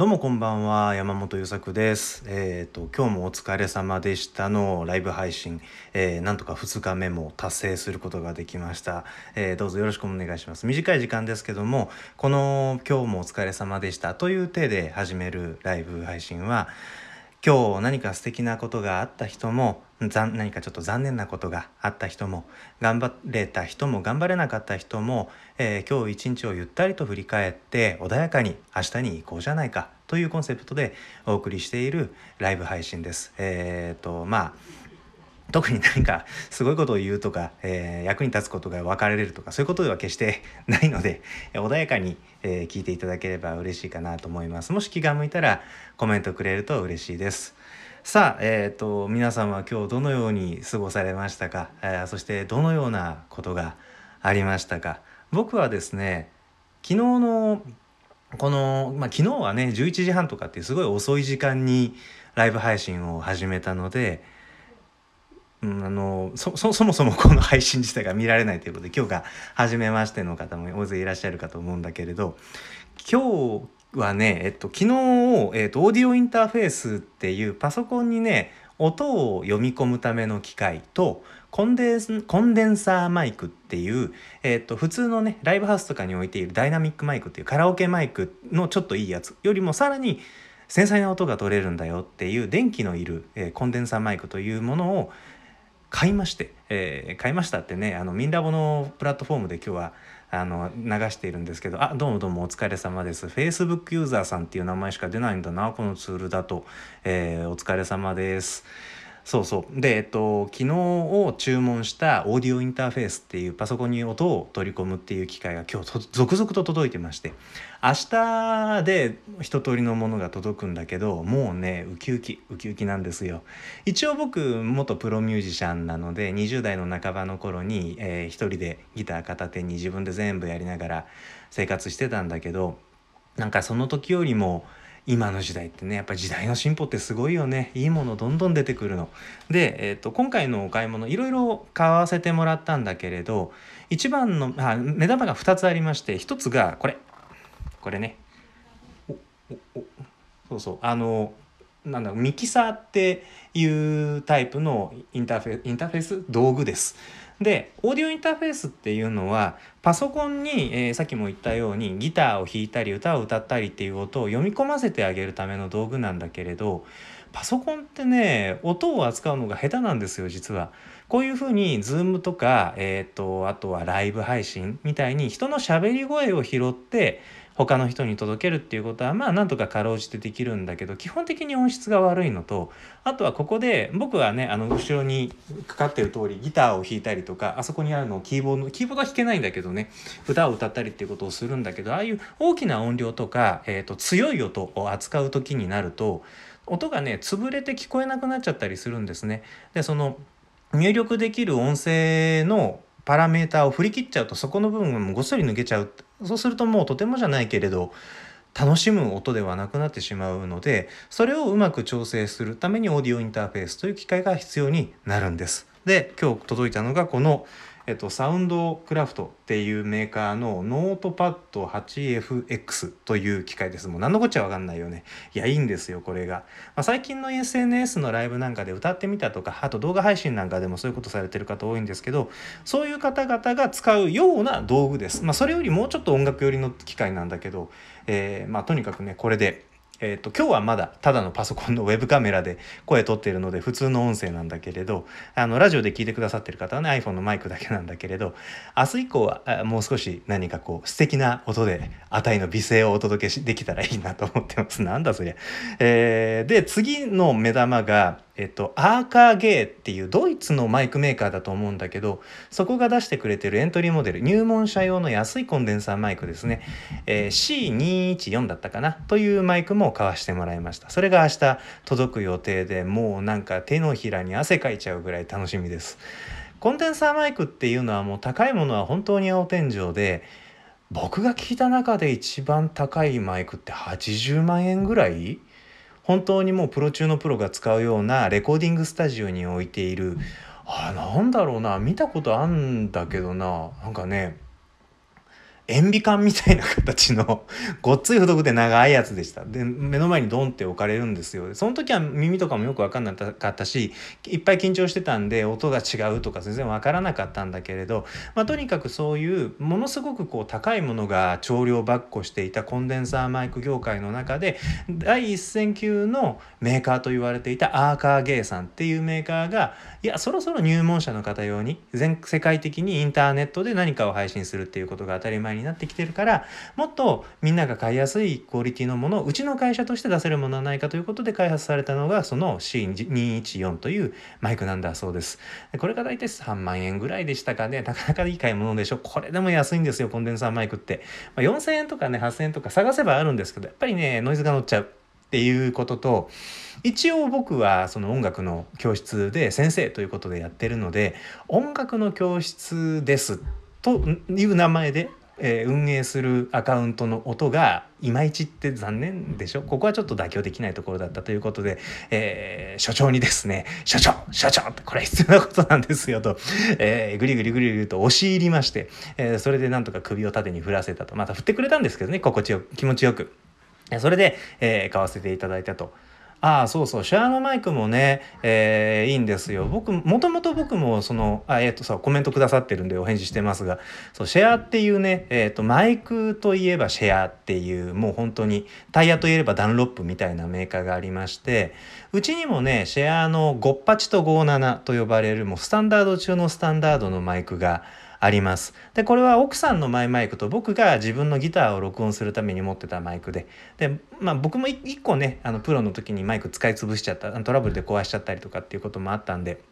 どうもこんばんは山本優作です。えっ、と今日もお疲れ様でしたの。ライブ配信、えー、なんとか2日目も達成することができました、えー、どうぞよろしくお願いします。短い時間ですけどもこの今日もお疲れ様でしたという体で始めるライブ配信は今日何か素敵なことがあった人も何かちょっと残念なことがあった人も頑張れた人も頑張れなかった人も、えー、今日一日をゆったりと振り返って穏やかに明日に行こうじゃないかというコンセプトでお送りしているライブ配信です。えっ、とまあ特に何かすごいことを言うとか、えー、役に立つことが分かれるとかそういうことでは決して ないので穏やかに、えー、聞いていただければ嬉しいかなと思います。もし気が向いたらコメントくれると嬉しいです。さあ、えーと、皆さんは今日どのように過ごされましたか、えー、そしてどのようなことがありましたか？僕はですね昨日のこの、まあ、昨日はね11時半とかっていうすごい遅い時間にライブ配信を始めたのでうん、あのそそもそもこの配信自体が見られないということで今日が初めましての方も大勢いらっしゃるかと思うんだけれど今日はね、えっと、昨日、えっと、オーディオインターフェースっていうパソコンにね音を読み込むための機械とコンデンサーマイクっていう、えっと、普通のねライブハウスとかに置いているダイナミックマイクっていうカラオケマイクのちょっといいやつよりもさらに繊細な音が取れるんだよっていう電気のいる、えー、コンデンサーマイクというものを買いまして、えー、買いましたってねあのミンラボのプラットフォームで今日はあの流しているんですけどあどうもどうもお疲れ様です。Facebook ユーザーさんっていう名前しか出ないんだなこのツールだと、えー、お疲れ様です。そうそう。でえっと昨日を注文したオーディオインターフェースっていうパソコンに音を取り込むっていう機械が今日続々と届いてまして明日で一通りのものが届くんだけどもうねウキウキウキウキなんですよ。一応僕元プロミュージシャンなので20代の半ばの頃に、えー、一人でギター片手に自分で全部やりながら生活してたんだけどなんかその時よりも今の時代ってねやっぱり時代の進歩ってすごいよね。いいものどんどん出てくるの。で、えーと、今回のお買い物いろいろ買わせてもらったんだけれど一番のあ目玉が2つありまして1つがこれ。これね。おおそうそう。あのなんだミキサーっていうタイプのインターフェインターフェース道具です。でオーディオインターフェースっていうのはパソコンに、えー、さっきも言ったようにギターを弾いたり歌を歌ったりっていう音を読み込ませてあげるための道具なんだけれどパソコンってね音を扱うのが下手なんですよ実は。こういうふうに Zoom とか、えーと、あとはライブ配信みたいに人のしゃべり声を拾って他の人に届けるっていうことはまあなんとかかろうじてできるんだけど基本的に音質が悪いのとあとはここで僕はねあの後ろにかかってる通りギターを弾いたりとかあそこにあるのキーボードキーボードは弾けないんだけどね歌を歌ったりっていうことをするんだけどああいう大きな音量とか、えーと、強い音を扱う時になると音がね潰れて聞こえなくなっちゃったりするんですね。でその入力できる音声のパラメーターを振り切っちゃうとそこの部分がもごっそり抜けちゃうそうするともうとてもじゃないけれど楽しむ音ではなくなってしまうのでそれをうまく調整するためにオーディオインターフェースという機械が必要になるんです。で今日届いたのがこのえっと、 Soundcraft っていうメーカーのノートパッド 8FX という機械です。もう何のこっちゃわかんないよね。いや、いいんですよ、これが。まあ、最近の SNS のライブなんかで歌ってみたとか、あと動画配信なんかでもそういうことされてる方多いんですけど、そういう方々が使うような道具です。まあ、それよりもうちょっと音楽寄りの機械なんだけど、えー、まあ、とにかくね、これでえーと、今日はまだただのパソコンの ウェブカメラで声撮っているので普通の音声なんだけれどあのラジオで聞いてくださってる方はね iPhone のマイクだけなんだけれど明日以降はもう少し何かこう素敵な音で値の美声をお届けできたらいいなと思ってます。なんだそりゃ、えー、で次の目玉がえっと、アーカーゲーっていうドイツのマイクメーカーだと思うんだけどそこが出してくれてるエントリーモデル入門者用の安いコンデンサーマイクですね、えー、C214 だったかなというマイクも買わしてもらいました。それが明日届く予定でもうなんか手のひらに汗かいちゃうぐらい楽しみです。コンデンサーマイクっていうのはもう高いものは本当に青天井で僕が聞いた中で一番高いマイクって80万円ぐらい？本当にもうプロ中のプロが使うようなレコーディングスタジオに置いている。あなんだろうな。見たことあんだけどな。なんかね塩ビ管みたいな形のごっつい太くて長いやつでした。で、目の前にドンって置かれるんですよ。その時は耳とかもよくわかんなかったし、いっぱい緊張してたんで音が違うとか全然わからなかったんだけれど、まあ、とにかくそういうものすごくこう高いものが調量ばっこしていたコンデンサーマイク業界の中で第一線級のメーカーと言われていたアーカーゲーさんっていうメーカーがいやそろそろ入門者の方用に全世界的にインターネットで何かを配信するっていうことが当たり前にになってきてるからもっとみんなが買いやすいクオリティのものをうちの会社として出せるものはないかということで開発されたのがその C214 というマイクなんだそうです。これが大体3万円ぐらいでしたかね。なかなかいい買い物でしょ。これでも安いんですよコンデンサーマイクって、まあ、4000円とかね8000円とか探せばあるんですけどやっぱりねノイズが乗っちゃうっていうことと一応僕はその音楽の教室で先生ということでやってるので音楽の教室ですという名前でえー、運営するアカウントの音がいまいちって残念でしょ？ここはちょっと妥協できないところだったということで、えー、所長にですね「所長所長!」ってこれ必要なことなんですよと、えー、グリグリグリグリと押し入りまして、えー、それでなんとか首を縦に振らせたとまた振ってくれたんですけどね心地よく気持ちよく。それで、えー、買わせていただいたと。ああそうそう。シェアのマイクもね、えー、いいんですよ。僕もともと僕もそのあえっ、ー、とさコメントくださってるんでお返事してますが。そうシェアっていうね、えーと、マイクといえばシェアっていうもう本当にタイヤといえばダンロップみたいなメーカーがありましてうちにもねシェアの58と57と呼ばれるもうスタンダード中のスタンダードのマイクがあります。で、これは奥さんのマイマイクと僕が自分のギターを録音するために持ってたマイクで、で、まあ僕も一個ね、あのプロの時にマイク使い潰しちゃった、トラブルで壊しちゃったりとかっていうこともあったんで、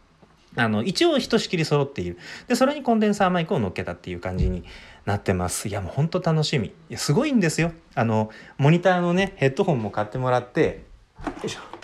あの、一応ひとしきり揃っている。で、それにコンデンサーマイクを乗っけたっていう感じになってます。いや、もうほんと楽しみ。いや、すごいんですよ。あの、モニターのね、ヘッドホンも買ってもらって、よいしょ。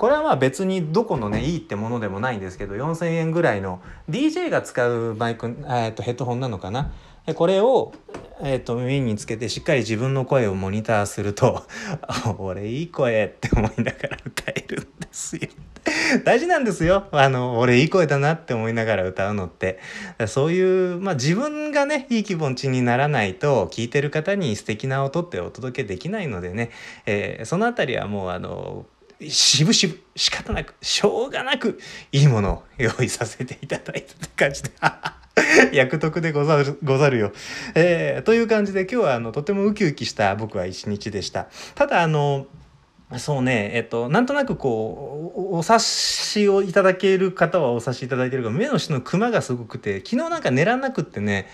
これはまあ別にどこのねいいってものでもないんですけど4,000円ぐらいの DJ が使うマイク、えー、とヘッドホンなのかな？これを、えー、と耳につけてしっかり自分の声をモニターすると「俺いい声」って思いながら歌えるんですよ。大事なんですよ。あの、俺いい声だなって思いながら歌うのって。そういう、まあ自分がね、いい気持ちにならないと、聴いてる方に素敵な音ってお届けできないのでね、えー、そのあたりはもうあの、しぶしぶ仕方なくしょうがなくいいものを用意させていただいたって感じで。役得でござるござるよ、えー、という感じで今日はあのとてもウキウキした僕は一日でした。ただあのそうね、えっと、なんとなくこう、お察しをいただける方はお察しいただいてるが、目の下のクマがすごくて、昨日なんか寝らなくってね、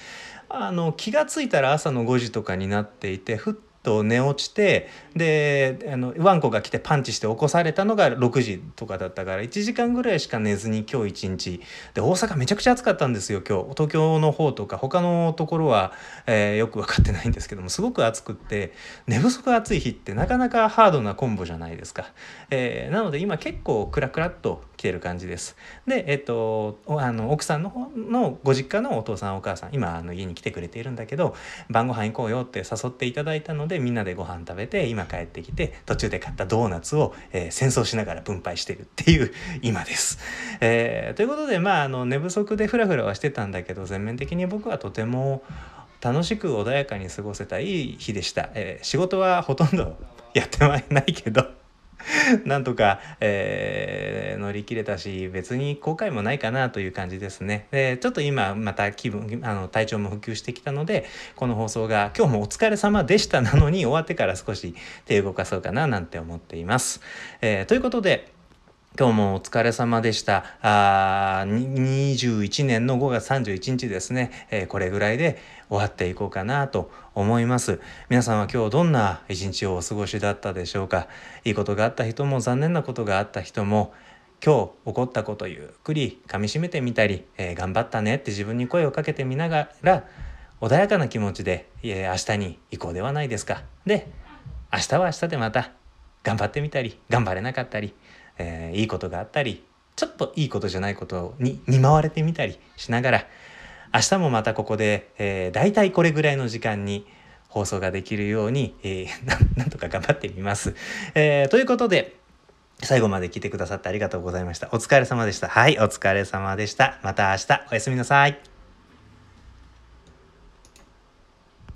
あの、気がついたら朝の5時とかになっていて、ふっと寝落ちてであのワンコが来てパンチして起こされたのが6時とかだったから1時間ぐらいしか寝ずに今日一日。で大阪めちゃくちゃ暑かったんですよ今日。東京の方とか他のところは、えー、よく分かってないんですけどもすごく暑くって寝不足暑い日ってなかなかハードなコンボじゃないですか、えー、なので今結構クラクラっと来てる感じです。でえっ、とあの奥さんの方のご実家のお父さんお母さん今あの家に来てくれているんだけど晩ご飯行こうよって誘っていただいたのででみんなでご飯食べて今帰ってきて途中で買ったドーナツを、えー、戦争しながら分配してるっていう 今です。えー、ということでまああの寝不足でフラフラはしてたんだけど全面的に僕はとても楽しく穏やかに過ごせたいい日でした。えー、仕事はほとんどやってはいないけど なんとか、えー、乗り切れたし別に後悔もないかなという感じですね。でちょっと今また気分あの体調も復旧してきたのでこの放送が今日もお疲れ様でしたなのに終わってから少し手動かそうかななんて思っています。えー、ということで今日もお疲れ様でした。あ21年の5月31日ですね、えー、これぐらいで終わっていこうかなと思います。皆さんは今日どんな一日をお過ごしだったでしょうか。いいことがあった人も残念なことがあった人も今日起こったことゆっくり噛みしめてみたり、えー、頑張ったねって自分に声をかけてみながら穏やかな気持ちで、えー、明日に行こうではないですか。で明日は明日でまた頑張ってみたり頑張れなかったりえー、いいことがあったりちょっといいことじゃないことに見舞われてみたりしながら明日もまたここで、えー、大体これぐらいの時間に放送ができるように、えー、なんとか頑張ってみます。えー、ということで最後まで聞いてくださってありがとうございました。お疲れ様でした。はい、お疲れ様でした。また明日おやすみなさい。